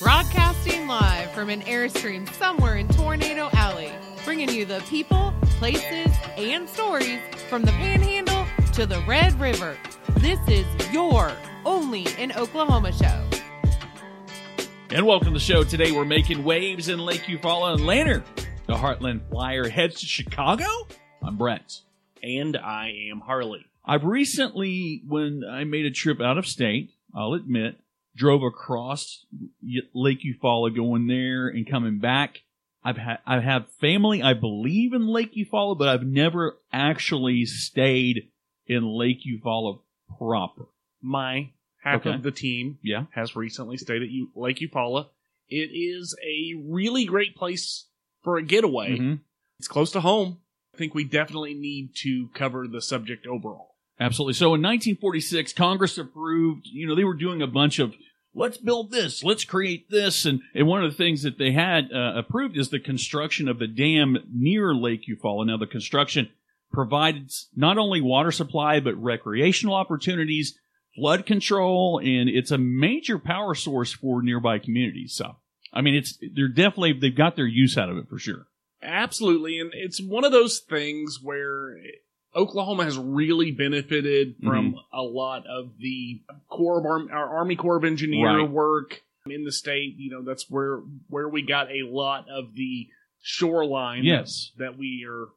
Broadcasting live from an Airstream somewhere in Tornado Alley, bringing you the people, places, and stories from the Panhandle to the Red River. This is your only in Oklahoma show. And welcome to the show. Today we're making waves in Lake Eufaula and Lanner. The Heartland Flyer heads to Chicago. I'm Brett. And I am Harley. I've recently, when I made a trip out of state, I'll admit, drove across Lake Eufaula going there and coming back. I've had, I have family, I believe in Lake Eufaula, but I've never actually stayed in Lake Eufaula proper. My half Okay. of the team Yeah. has recently stayed at U- Lake Eufaula. It is a really great place for a getaway. Mhm. It's close to home. I think we definitely need to cover the subject overall. Absolutely. So in 1946, Congress approved, you know, they were doing a bunch of, let's build this, let's create this. And, and one of the things that they had uh, approved is the construction of the dam near Lake Eufaula. Now, the construction provided not only water supply, but recreational opportunities, flood control, and it's a major power source for nearby communities. So, I mean, it's, they're definitely, they've got their use out of it for sure. Absolutely. And it's one of those things where Oklahoma has really benefited from Mm-hmm. a lot of the Corps of Arm- our Army Corps of Engineer Right. work in the state. You know, that's where where we got a lot of the shoreline Yes. that we are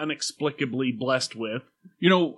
inexplicably blessed with. You know,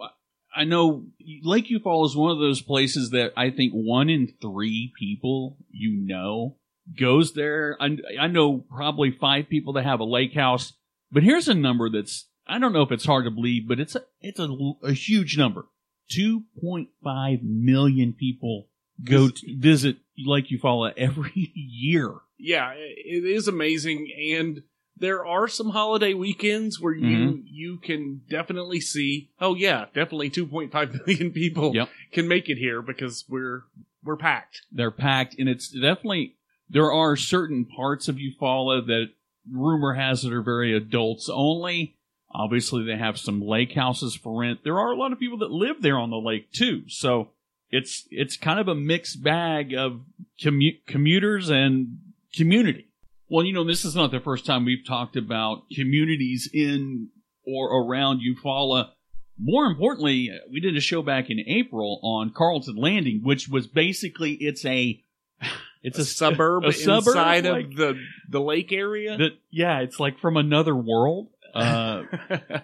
I know Lake Eufaula is one of those places that I think one in three people you know goes there. I, I know probably five people that have a lake house, but here's a number that's I don't know if it's hard to believe, but it's a it's a, a huge number. Two point five million people go to visit Lake Eufaula every year. Yeah, it is amazing and there are some holiday weekends where you Mhm. you can definitely see oh yeah definitely 2.5 million people Yep. can make it here because we're we're packed they're packed and it's definitely there are certain parts of Eufaula that rumor has that are very adults only. Obviously they have some lake houses for rent. There are a lot of people that live there on the lake too. So it's it's kind of a mixed bag of commu- commuters and community. Well, you know, this is not the first time we've talked about communities in or around Eufaula. More importantly, we did a show back in April on Carlton Landing, which was basically it's a it's a, a, suburb a suburb, inside like- of the the lake area that yeah, it's like from another world. Uh,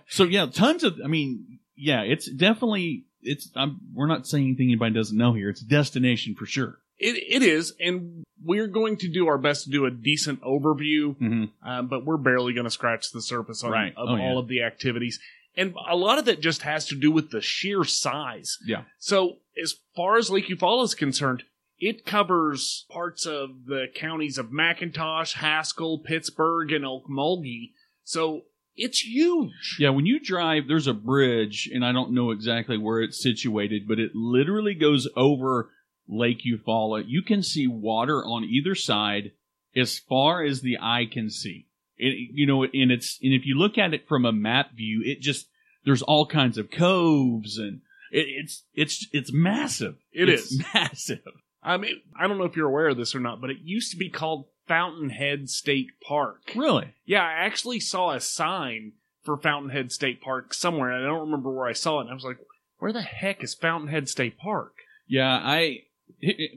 so yeah, tons of. I mean, yeah, it's definitely it's. I'm, we're not saying anything anybody doesn't know here. It's a destination for sure. it, it is and we're going to do our best to do a decent overview Mm-hmm. um, but we're barely going to scratch the surface on, Right. of Oh, all yeah. of the activities and a lot of that just has to do with the sheer size Yeah. So, as far as Lake Eufaula is concerned, it covers parts of the counties of McIntosh, Haskell, Pittsburg, and Okmulgee. So, it's huge. Yeah, when you drive, there's a bridge, and I don't know exactly where it's situated, but it literally goes over Lake Eufaula. You can see water on either side as far as the eye can see. It, you know, and it's and if you look at it from a map view, it just there's all kinds of coves and it, it's it's it's massive. It It is is. massive. I mean, I don't know if you're aware of this or not, but it used to be called Fountainhead State Park. Really? Yeah, I actually saw a sign for Fountainhead State Park somewhere. and I don't remember where I saw it. I was like, where the heck is Fountainhead State Park? Yeah, I.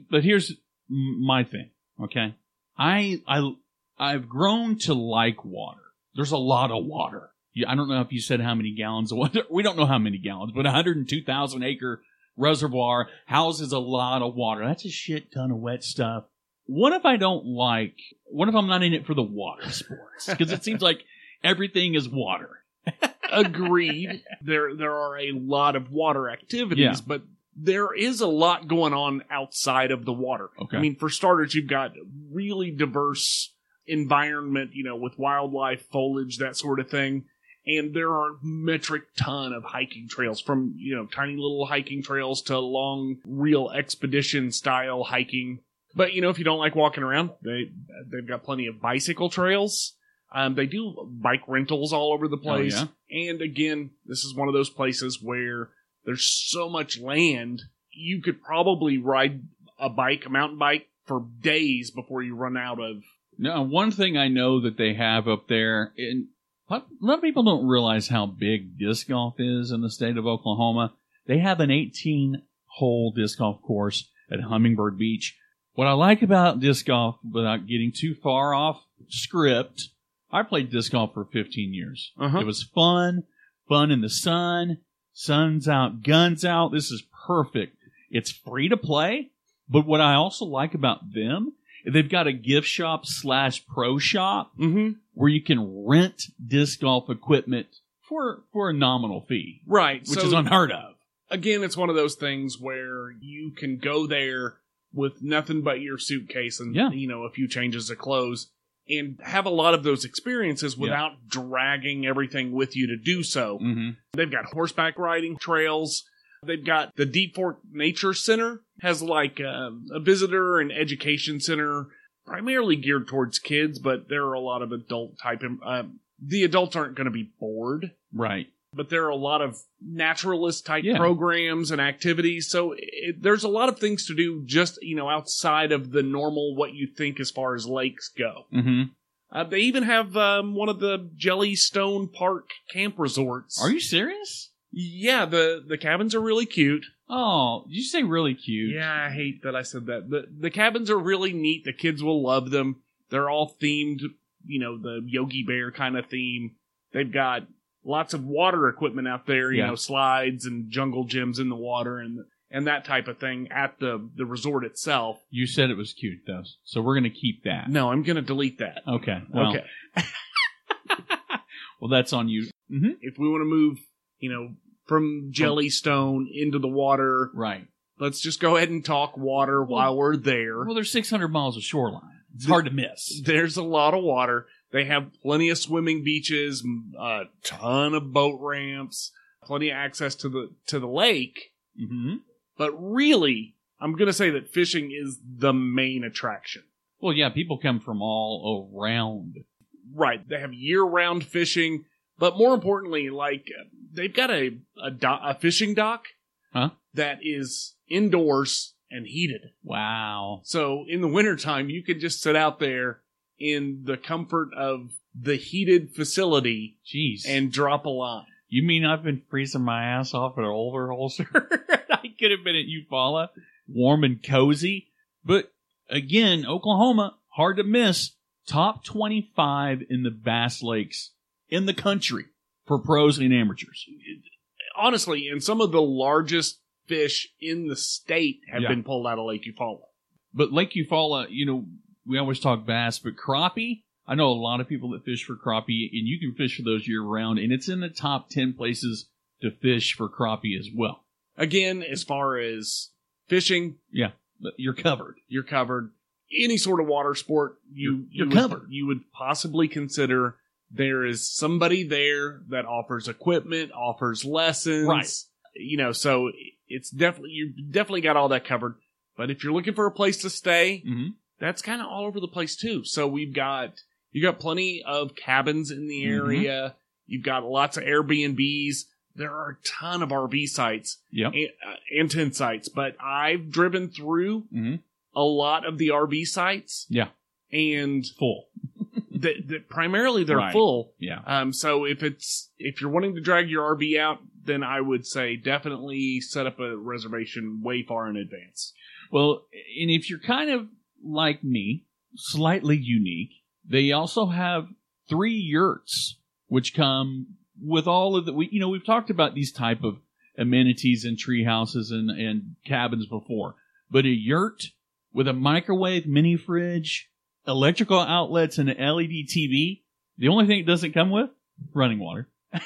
But here's my thing. Okay, I I I've grown to like water. There's a lot of water. I don't know if you said how many gallons of water. We don't know how many gallons, but 102,000 acre reservoir houses a lot of water. That's a shit ton of wet stuff. What if I don't like? What if I'm not in it for the water sports? Because it seems like everything is water. Agreed. there there are a lot of water activities, Yeah. but there is a lot going on outside of the water. Okay. I mean, for starters, you've got really diverse environment, you know, with wildlife, foliage, that sort of thing. And there are metric ton of hiking trails from, you know, tiny little hiking trails to long, real expedition style hiking. But, you know, if you don't like walking around, they, they've got plenty of bicycle trails. Um, they do bike rentals all over the place. Oh, And again, this is one of those places where there's so much land, you could probably ride a bike, a mountain bike, for days before you run out of. Now, one thing I know that they have up there, and a lot of people don't realize how big disc golf is in the state of Oklahoma. They have an 18 hole disc golf course at Hummingbird Beach. What I like about disc golf, without getting too far off script, I played disc golf for 15 years. Uh-huh. It was fun, fun in the sun, sun's out, guns out. This is perfect. It's free to play, but what I also like about them, they've got a gift shop slash pro shop Mm-hmm. where you can rent disc golf equipment for for a nominal fee, Right. which so is unheard of. again, it's one of those things where you can go there with nothing but your suitcase and Yeah. you know a few changes of clothes and have a lot of those experiences without dragging everything with you to do so. Mm-hmm. They've got horseback riding trails. They've got the Deep Fork Nature Center has like a, a visitor and education center, primarily geared towards kids, but there are a lot of adult type. Um, the adults aren't going to be bored, Right. But there are a lot of naturalist type Yeah. programs and activities. So it, there's a lot of things to do just you know outside of the normal what you think as far as lakes go. Mm-hmm. Uh, they even have um, one of the Jellystone Park camp resorts. Are you serious? Yeah, the the cabins are really cute. Oh, did you say really cute? Yeah, I hate that I said that. The the cabins are really neat. The kids will love them. They're all themed, you know, the Yogi Bear kind of theme. They've got lots of water equipment out there, you Yeah. know, slides and jungle gyms in the water and and that type of thing at the the resort itself. You said it was cute though, so we're gonna keep that. No, I'm going to delete that. Okay. Well, okay. Well, that's on you. Mm-hmm. If we want to move, you know, from Jellystone into the water, Right. let's just go ahead and talk water while we're there. Well, there's 600 miles of shoreline. It's hard to miss. There's a lot of water. They have plenty of swimming beaches, a ton of boat ramps, plenty of access to the to the lake. Mm-hmm. But really, I'm going to say that fishing is the main attraction. Well, yeah, people come from all around. Right. They have year-round fishing, but more importantly, like uh, they've got a a, do- a fishing dock Huh? that is indoors and heated. Wow. So in the wintertime, you can just sit out there in the comfort of the heated facility Jeez. and drop a line. you mean I've been freezing my ass off at Overholser? I could have been at Eufaula, warm and cozy. But again, Oklahoma, hard to miss. Top 25 in the Bass Lakes in the country for pros and amateurs. Honestly, and some of the largest fish in the state have Yeah. been pulled out of Lake Eufaula. But Lake Eufaula, you know, we always talk bass, but crappie, I know a lot of people that fish for crappie, and you can fish for those year round, and it's in the top 10 places to fish for crappie as well. Again, as far as fishing, But you're covered. you're covered. Any sort of water sport, you You're- you're you would- covered. You would possibly consider there is somebody there that offers equipment, offers lessons, Right. You know, so it's definitely you definitely got all that covered. But if you're looking for a place to stay, Mm-hmm. That's kind of all over the place too. So we've got you got plenty of cabins in the Mhm. area. You've got lots of Airbnbs. There are a ton of RV sites Yep. and, uh, and tent sites, but I've driven through Mhm. a lot of the RV sites. Yeah. and Full. that that primarily they're Right. full. Yeah. Um, so if it's if you're wanting to drag your RV out, then I would say definitely set up a reservation way far in advance. Well, and if you're kind of like me, slightly unique, they also have three yurts, which come with all of the, we, you know, we've talked about these type of amenities and tree houses and, and cabins before, but a yurt with a microwave, mini fridge, electrical outlets, and an LED TV, the only thing it doesn't come with, running water.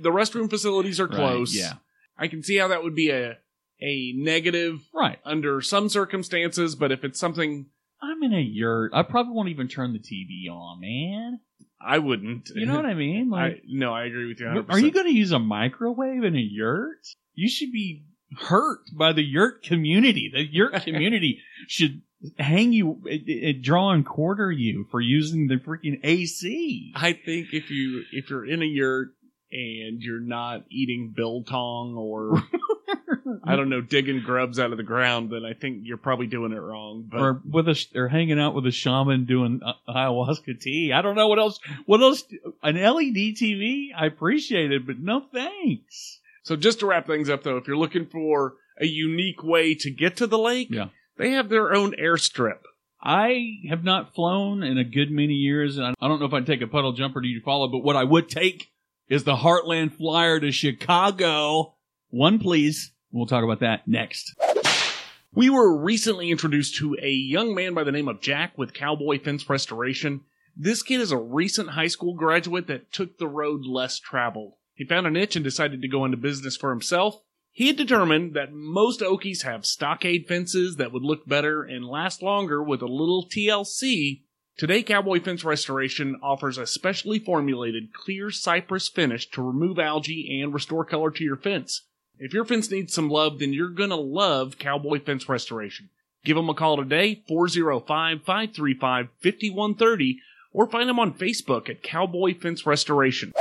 The restroom facilities are Right, close. yeah. I can see how that would be a a negative Right. under some circumstances, but if it's something I'm in a yurt. I probably won't even turn the TV on, man. I wouldn't. You know what I mean? Like, I no, I agree with you. 100%. Are you going to use a microwave in a yurt? You should be hurt by the yurt community. The yurt community should hang you, it, it, draw and quarter you for using the freaking AC. I think if you if you're in a yurt and you're not eating biltong or I don't know, digging grubs out of the ground, then I think you're probably doing it wrong. But or with a or hanging out with a shaman doing uh, ayahuasca tea. I don't know what else. What else? An LED TV? I appreciate it, but no thanks. so just to wrap things up, though, if you're looking for a unique way to get to the lake, Yeah. they have their own airstrip. I have not flown in a good many years, and I- I don't know if I'd take a puddle jumper to Eufaula, but what I would take is the Heartland Flyer to Chicago. One, please. We'll talk about that next. We were recently introduced to a young man by the name of Jack with Cowboy Fence Restoration. This kid is a recent high school graduate that took the road less traveled. He found a niche and decided to go into business for himself. He had determined that most Okies have stockade fences that would look better and last longer with a little TLC. Today, Cowboy Fence Restoration offers a specially formulated clear cypress finish to remove algae and restore color to your fence. If your fence needs some love, then you're gonna love Cowboy Fence Restoration. Give them a call today, 405-535-5130, or find them on Facebook at Cowboy Fence Restoration.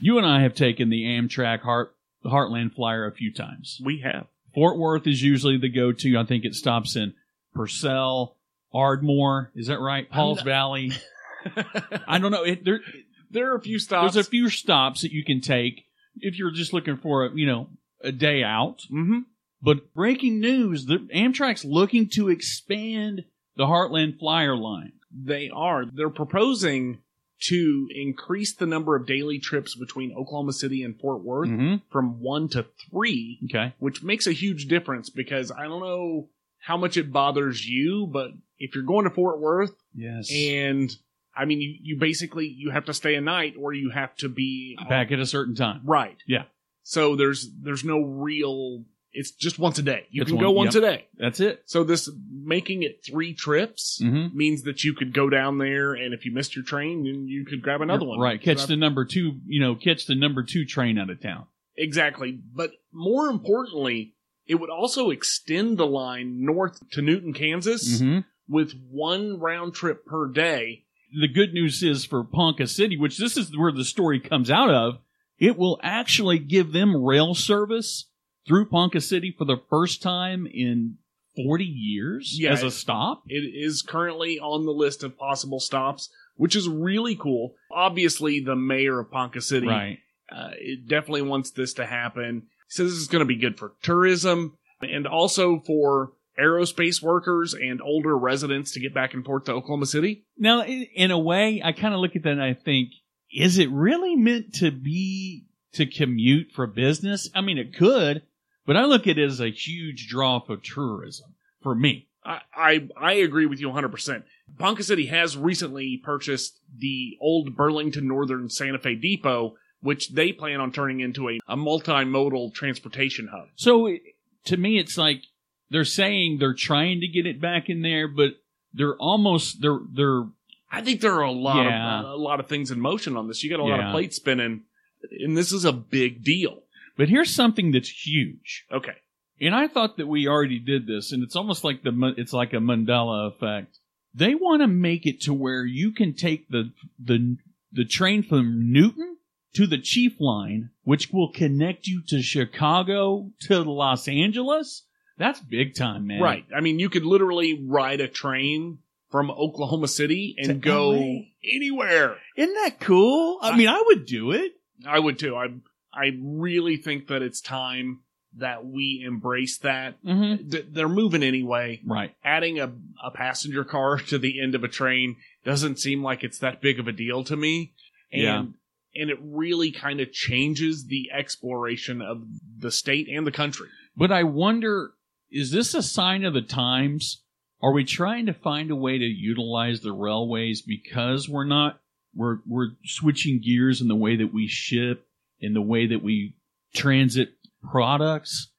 You and I have taken the Amtrak Heart Heartland Flyer a few times. We have. Fort Worth is usually the go-to. I think it stops in Purcell, Ardmore. Is that right? Pauls not- Valley. I don't know. It, there, there are a few stops. there's a few stops that you can take if you're just looking for a, you know, a day out. mm-hmm. But breaking news, the Amtrak's looking to expand the Heartland Flyer line. They are. They're proposing to increase the number of daily trips between Oklahoma City and Fort Worth Mm-hmm. from one to three, Okay. which makes a huge difference because I don't know how much it bothers you, but if you're going to Fort Worth Yes. and I mean, you, you basically you have to stay a night or you have to be Back at a certain time. right. Yeah. So there's there's no real. It's just once a day. You It's can one- go once yep. a day. That's it. So this making it three trips Mm-hmm. means that you could go down there, and if you missed your train, then you could grab another one. Right. Catch the number two, you know, catch the number two train out of town. exactly. But more importantly, it would also extend the line north to Newton, Kansas, Mm-hmm. with one round trip per day. The good news is for Ponca City, which this is where the story comes out of, it will actually give them rail service through Ponca City for the first time in 40 years Yeah. as a stop. It is currently on the list of possible stops, which is really cool. Obviously, the mayor of Ponca City Right. uh, it definitely wants this to happen. He says this is going to be good for tourism and also for aerospace workers and older residents to get back and forth to Oklahoma City. Now, in, in a way, I kind of look at that and I think, is it really meant to be to commute for business? I mean, it could, but I look at it as a huge draw for tourism for me. I, I, I agree with you 100%. Ponca City has recently purchased the old Burlington Northern Santa Fe Depot, which they plan on turning into a, a multimodal transportation hub. So it- to me, it's like they're saying they're trying to get it back in there, but they're almost they're they're I think there are a lot Yeah. of a lot of things in motion on this. You got a lot Yeah. of plates spinning, and this is a big deal. But here's something that's huge. Okay. And I thought that we already did this, and it's almost like the it's like a Mandela effect. They want to make it to where you can take the the the train from Newton to the Chief Line, which will connect you to Chicago to Los Angeles. That's big time, man. Right. I mean, you could literally ride a train from Oklahoma City and To go LA. anywhere. Isn't that cool? I mean, I would do it. I would too. I I really think that it's time that we embrace that. Mm-hmm. D- They're moving anyway. Right. Adding a, a passenger car to the end of a train doesn't seem like it's that big of a deal to me. And Yeah. and it really kind of changes the exploration of the state and the country. But I wonder, is this a sign of the times? Are we trying to find a way to utilize the railways because we're not we're we're switching gears in the way that we ship, in the way that we transit products?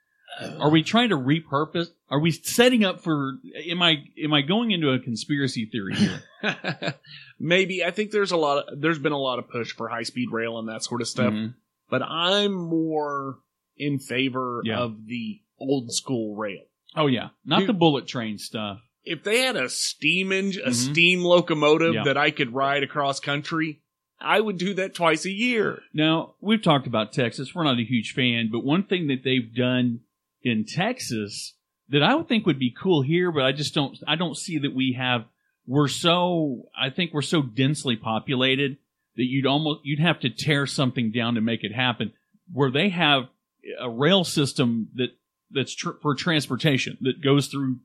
Are we trying to repurpose? Are we setting up for? Am I am I going into a conspiracy theory here? Maybe I think there's a lot of there's been a lot of push for high speed rail and that sort of stuff, Mhm. but I'm more in favor Yeah. of the old school rail. Oh yeah, not You- the bullet train stuff. If they had a steam engine, a Mhm. steam locomotive Yeah. that I could ride across country, I would do that twice a year. Now, we've talked about Texas. We're not a huge fan, but one thing that they've done in Texas that I would think would be cool here, but I just don't. I don't see that we have. We're so. I think we're so densely populated that you'd almost you'd have to tear something down to make it happen. Where they have a rail system that that's tr- for transportation that goes through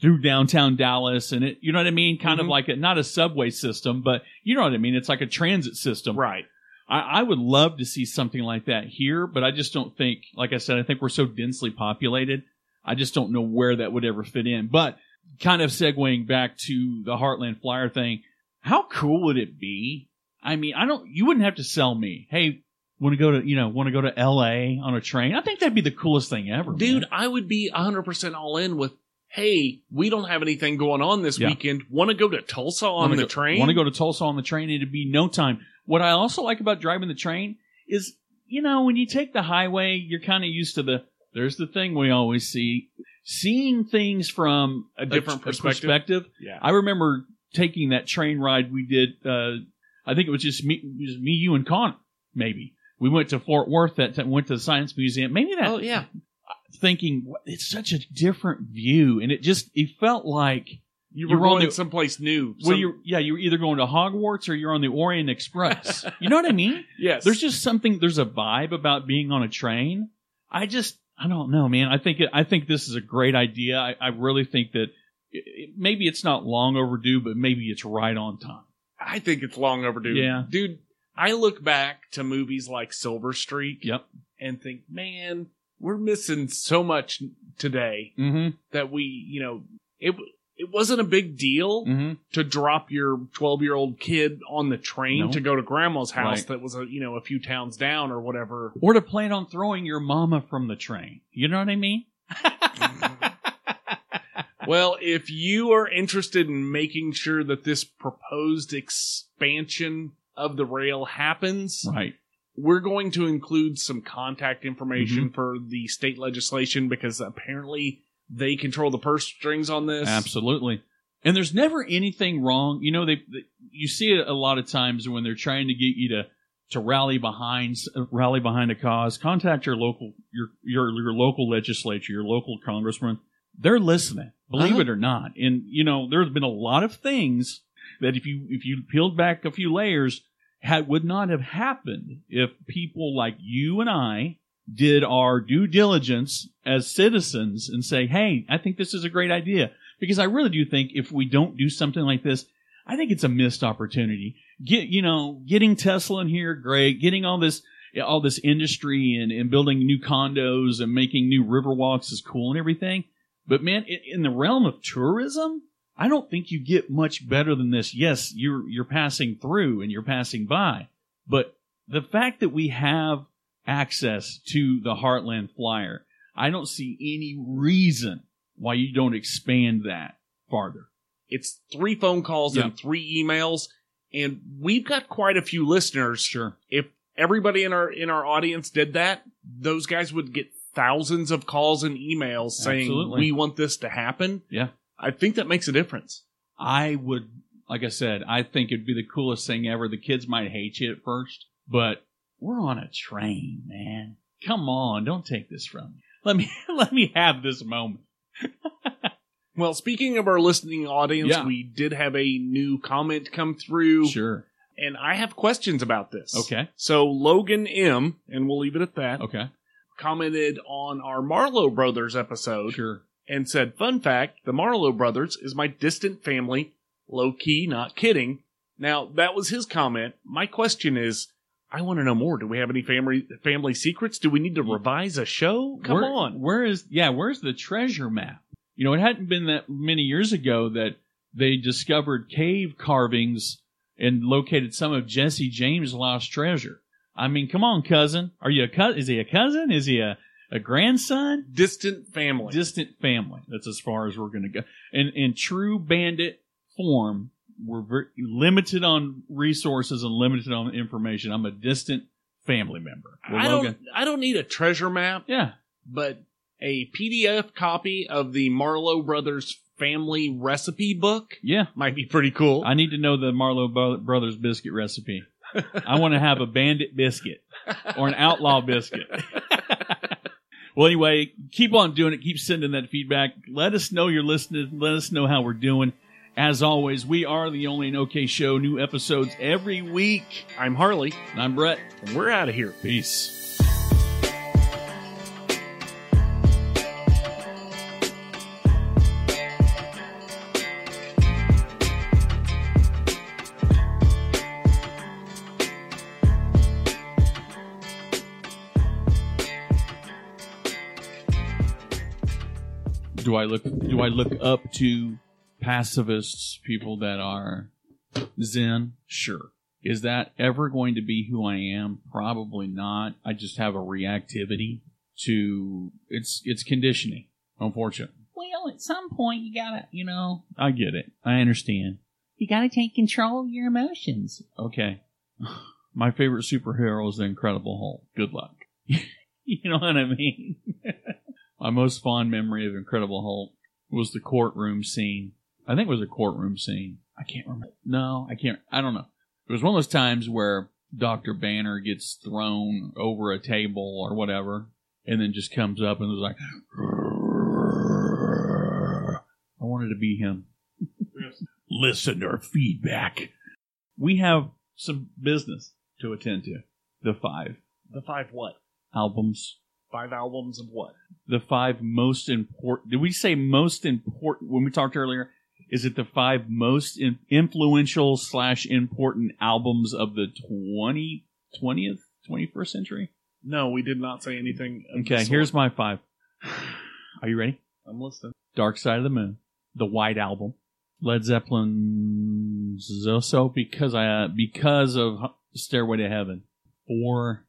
through downtown Dallas, and it you know what I mean, kind of Mhm. like a not a subway system, but you know what I mean. It's like a transit system, Right. I, I would love to see something like that here, but I just don't think, like I said, I think we're so densely populated. I just don't know where that would ever fit in. But kind of segueing back to the Heartland Flyer thing, how cool would it be? I mean, I don't, you wouldn't have to sell me, hey, want to go to, you know, want to go to LA on a train? I think that'd be the coolest thing ever. Dude, man. I would be 100% all in with, hey, we don't have anything going on this Yeah. weekend. Want to go to Tulsa on Wanna the go- train? Want to go to Tulsa on the train? It'd be no time. What I also like about driving the train is, you know, when you take the highway, you're kind of used to the. There's the thing we always see, seeing things from A different perspective. perspective. Yeah. I remember taking that train ride we did. Uh, I think it was just me, it was me, you, and Connor. Maybe we went to Fort Worth that. Went to the Science Museum. Maybe that oh, yeah. Thinking it's such a different view, and it just it felt like You You're were going the- someplace new. well, you're yeah, you're either going to Hogwarts or you're on the Orient Express. you know what I mean? yes. There's just something. There's a vibe about being on a train. I just I don't know, man. I think it, I think this is a great idea. I, I really think that it- maybe it's not long overdue, but maybe it's right on time. I think it's long overdue. Yeah. Dude, I look back to movies like Silver Streak Yep. and think, man, we're missing so much today Mm-hmm. that we, you know, it it wasn't a big deal Mm-hmm. to drop your 12 year old kid on the train No. to go to grandma's house Right. that was a you know a few towns down or whatever. Or to plan on throwing your mama from the train. You know what I mean? well, if you are interested in making sure that this proposed expansion of the rail happens, Right. We're going to include some contact information Mm-hmm. for the state legislation because apparently they control the purse strings on this. Absolutely. And there's never anything wrong. You know, they, they you see it a lot of times when they're trying to get you to to rally behind rally behind a cause. Contact your local your your your local legislature, your local congressman. They're listening, believe Uh-huh. it or not. And you know, there's been a lot of things that if you if you peeled back a few layers, had would not have happened if people like you and I did our due diligence as citizens and say, "Hey, I think this is a great idea." Because I really do think if we don't do something like this, I think it's a missed opportunity. Get you know, getting Tesla in here, great. Getting all this all this industry and, and building new condos and making new river walks is cool and everything. But man, in, in the realm of tourism, I don't think you get much better than this. Yes, you're you're passing through and you're passing by, but the fact that we have access to the Heartland Flyer, I don't see any reason why you don't expand that farther. It's three phone calls Yeah. and three emails, and we've got quite a few listeners. Sure. If everybody in our in our audience did that, those guys would get thousands of calls and emails saying Absolutely. we want this to happen. Yeah. I think that makes a difference. I would, like I said, I think it'd be the coolest thing ever. The kids might hate you at first, but we're on a train, man. Come on, don't take this from me. Let me let me have this moment. Well, speaking of our listening audience, Yeah. we did have a new comment come through, Sure. and I have questions about this. Okay. So Logan M, and we'll leave it at that, Okay. commented on our Marlow Brothers episode Sure. And said, "Fun fact: the Marlow brothers is my distant family. Low key, not kidding." Now that was his comment. My question is, I want to know more. Do we have any family family secrets? Do we need to revise a show? Come Where- on. Where is yeah? Where's the treasure map? You know, it hadn't been that many years ago that they discovered cave carvings and located some of Jesse James' lost treasure. I mean, come on, cousin. Are you a cousin? Is he a cousin? Is he a, a grandson? Distant family. Distant family. That's as far as we're going to go. And in true bandit form, we're very limited on resources and limited on information. I'm a distant family member. Well, I Logan. don't. I don't need a treasure map, Yeah. but a PDF copy of the Marlow brothers family recipe book Yeah. might be pretty cool. I need to know the Marlow Brothers biscuit recipe. I want to have a bandit biscuit or an outlaw biscuit. Well, anyway, keep on doing it. Keep sending that feedback. Let us know you're listening. Let us know how we're doing. As always, we are the only and okay show. New episodes every week. I'm Harley, And I'm Brett. and we're out of here. Peace. Do I look do I look up to pacifists, people that are zen? Sure. Is that ever going to be who I am? Probably not. I just have a reactivity to it's it's conditioning, unfortunately. Well, at some point you gotta, you know, I get it. I understand. you gotta take control of your emotions. Okay. My favorite superhero is the Incredible Hulk. Good luck. you know what I mean? My most fond memory of Incredible Hulk was the courtroom scene. I think it was a courtroom scene. I can't remember. No, I can't. I don't know. It was one of those times where Dr. Banner gets thrown over a table or whatever, and then just comes up and was like, I wanted to be him. Listener feedback. We have some business to attend to. The five The five what? albums. Five albums of what? The five most important. Did we say most important when we talked earlier? Is it the five most in, influential slash important albums of the 20, 20th, 21st century? No, we did not say anything. Okay, here's my five. Are you ready? I'm listening. Dark Side of the Moon, the White Album, Led Zeppelin, Zoso because I because of Stairway to Heaven, or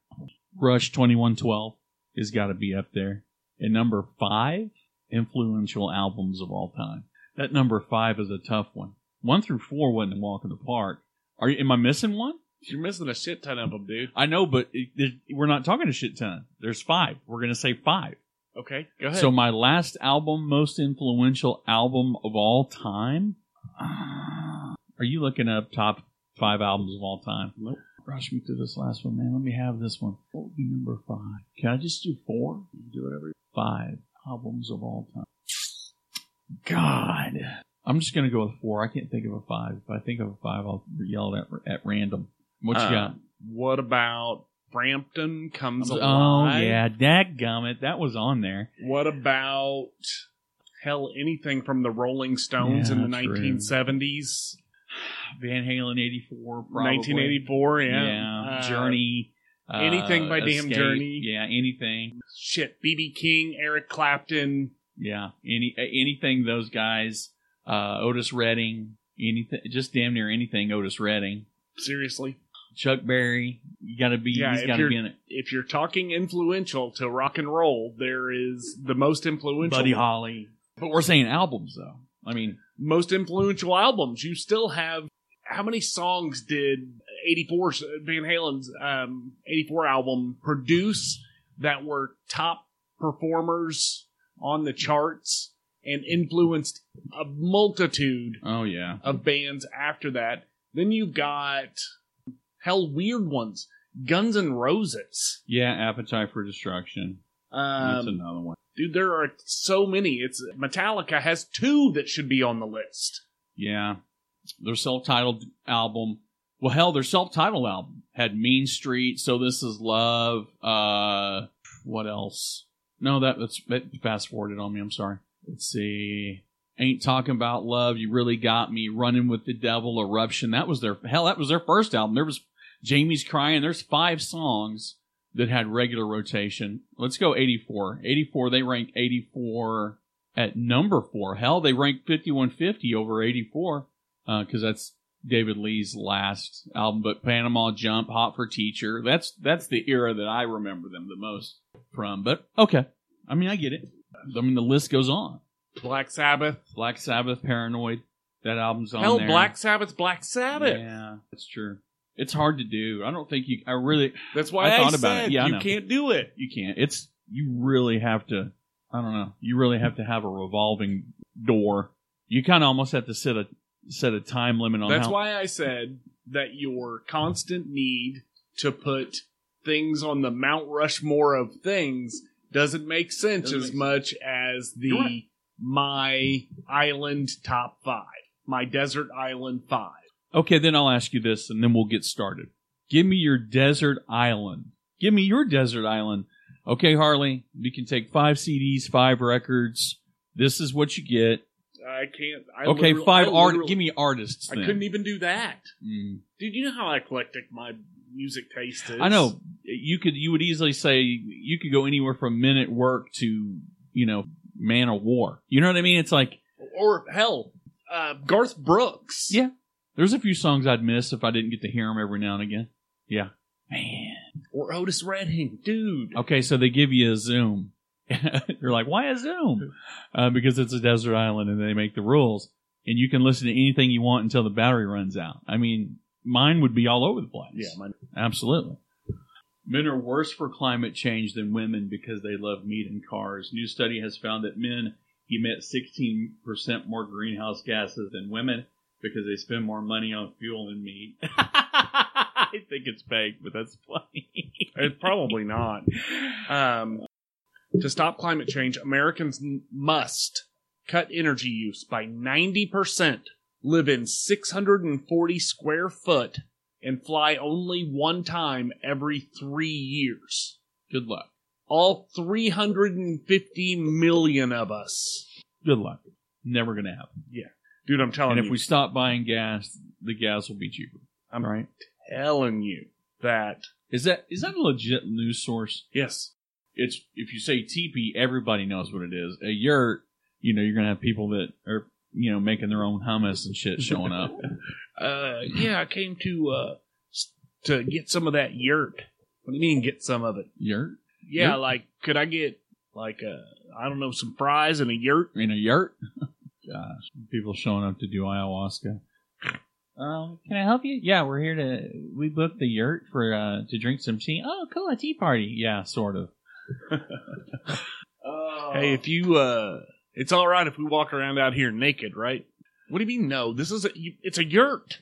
Rush Twenty One Twelve has got to be up there. And number five, influential albums of all time. That number five is a tough one. One through four wasn't a walk in the park. Are you? Am I missing one? You're missing a shit ton of them, dude. I know, but it, it- we're not talking a shit ton. There's five. We're gonna say five. Okay, go ahead. So my last album, most influential album of all time. Uh, Are you looking up top five albums of all time? Nope. Rush me through this last one, man. Let me have this one. What would be number five? Can I just do four? do whatever. Five albums of all time. God, I'm just gonna go with four. I can't think of a five. If I think of a five, I'll yell it at at random. What you Uh, got? What about Frampton comes Oh alive? yeah, dadgummit, that was on there. What about hell? Anything from the Rolling Stones Yeah, in the true. 1970s, Van Halen '84, probably. 1984? Yeah, Yeah, Uh, Journey. anything by Damn Journey. Yeah, anything. Shit, BB King, Eric Clapton. Yeah, any anything. Those guys. Uh, Otis Redding. Anything. Just damn near anything. Otis Redding. Seriously, Chuck Berry. You got to be. Yeah, he's got to be in it. if you're talking influential to rock and roll, there is the most influential. Buddy Holly. But we're saying albums though. I mean, most influential albums. You still have how many songs did 84 Van Halen's um, 84 album produce that were top performers on the charts and influenced a multitude oh yeah. of bands after that. Then you've got hell weird ones. Guns N' Roses. Yeah, Appetite for Destruction. That's Um, another one. Dude, there are so many. It's Metallica has two that should be on the list. Yeah. Their self-titled album. Well, hell, their self-titled album had Mean Street, So This Is Love. Uh, what else? No, that, that's that fast forwarded on me. I'm sorry. Let's see. Ain't talking about love. You really got me. Running with the devil. Eruption. That was their hell. That was their first album. There was Jamie's crying. There's five songs that had regular rotation. Let's go 84. 84. They ranked 84 at number four. Hell, they ranked 5150 over 84 uh, because that's David Lee's last album. But Panama Jump, Hot for Teacher. That's that's the era that I remember them the most from. But okay, I mean I get it. I mean the list goes on. Black Sabbath. Black Sabbath, Paranoid. That album's on Hell, there. Black Sabbath's Black Sabbath. Yeah, that's true. It's hard to do. I don't think you. I really. That's why I I, thought about said it. Yeah, you can't do it. You can't. It's you really have to. I don't know. You really have to have a revolving door. You kind of almost have to set a set a time limit on. That's how, why I said that your constant need to put things on the Mount Rushmore of things doesn't make sense Doesn't as make much as the right. my island top five, my desert island five. Okay, then I'll ask you this, and then we'll get started. Give me your desert island. Give me your desert island. Okay, Harley, we can take five CDs, five records. This is what you get. I can't. I Okay, five art. Give me artists. I then. couldn't even do that, Mm. dude. You know how eclectic my music taste is. I know you could. You would easily say you could go anywhere from Men at Work to you know Manowar. You know what I mean? It's like or hell, uh, Garth Brooks. Yeah. There's a few songs I'd miss if I didn't get to hear them every now and again. Yeah, man. or Otis Redding, dude. Okay, so they give you a Zoom. You're like, why a Zoom? Uh, because it's a desert island and they make the rules, and you can listen to anything you want until the battery runs out. I mean, mine would be all over the place. Yeah, my, Absolutely. Men are worse for climate change than women because they love meat and cars. New study has found that men emit 16% more greenhouse gases than women because they spend more money on fuel than meat. I think it's fake, but that's funny. it's probably not. Um, to stop climate change, Americans must cut energy use by ninety percent, live in six hundred and forty square foot, and fly only one time every three years. Good luck. All 350 million of us. Good luck. Never going to happen. Dude, I'm telling you. And if we stop buying gas, the gas will be cheaper. I'm right. telling you that, Is that is that a legit news source? yes, it's if you say teepee, everybody knows what it is. A yurt, you know, you're gonna have people that are you know making their own hummus and shit showing up. uh, yeah, I came to, uh, to get some of that yurt. What do you mean get some of it? yurt Yeah, Yurt? like could I get like uh I don't know some fries and a yurt? in a yurt. Gosh, people showing up to do ayahuasca. Um, can I help you? Yeah, we're here to. We booked the yurt for uh to drink some tea. Oh, cool, a tea party. Yeah, sort of. oh. Hey, if you uh it's all right if we walk around out here naked, right? What do you mean no? This is a it's a yurt.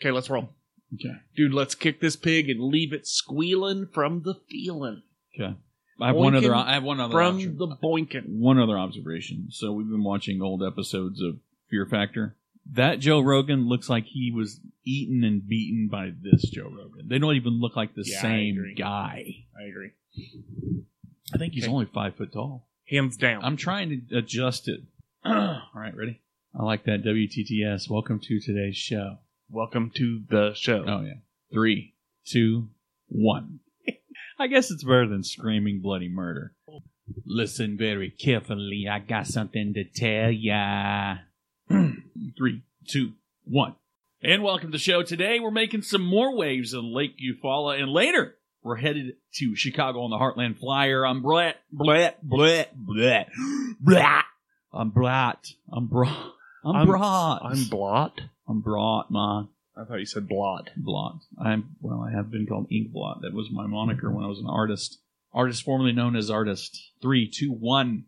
Okay, let's roll. Okay. Dude, let's kick this pig and leave it squealing from the feeling. Okay. I have one other. I have one other. From obser- the boinking. one other observation. So we've been watching old episodes of Fear Factor. That Joe Rogan looks like he was eaten and beaten by this Joe Rogan. They don't even look like the Yeah, same agree. guy. I agree. I think he's Okay. only five foot tall. Hands down. I'm trying to adjust it. All right, ready? I like that WTTS. Welcome to today's show. Welcome to the show. Oh yeah. Three, two, one. I guess it's better than screaming bloody murder. Listen very carefully. I got something to tell ya. Three, two, one. And welcome to the show. Today we're making some more waves in Lake Eufaula, and later we're headed to Chicago on the Heartland Flyer. I'm Brett, Brett, Brett, Brett, Brett. I'm Brett. I'm Brett. I'm, Brett. I'm blot. I'm Brett, man. I thought you said blot. Blot. I'm well. I have been called Ink Blot. That was my moniker when I was an artist. Artist formerly known as Artist. Three, two, one.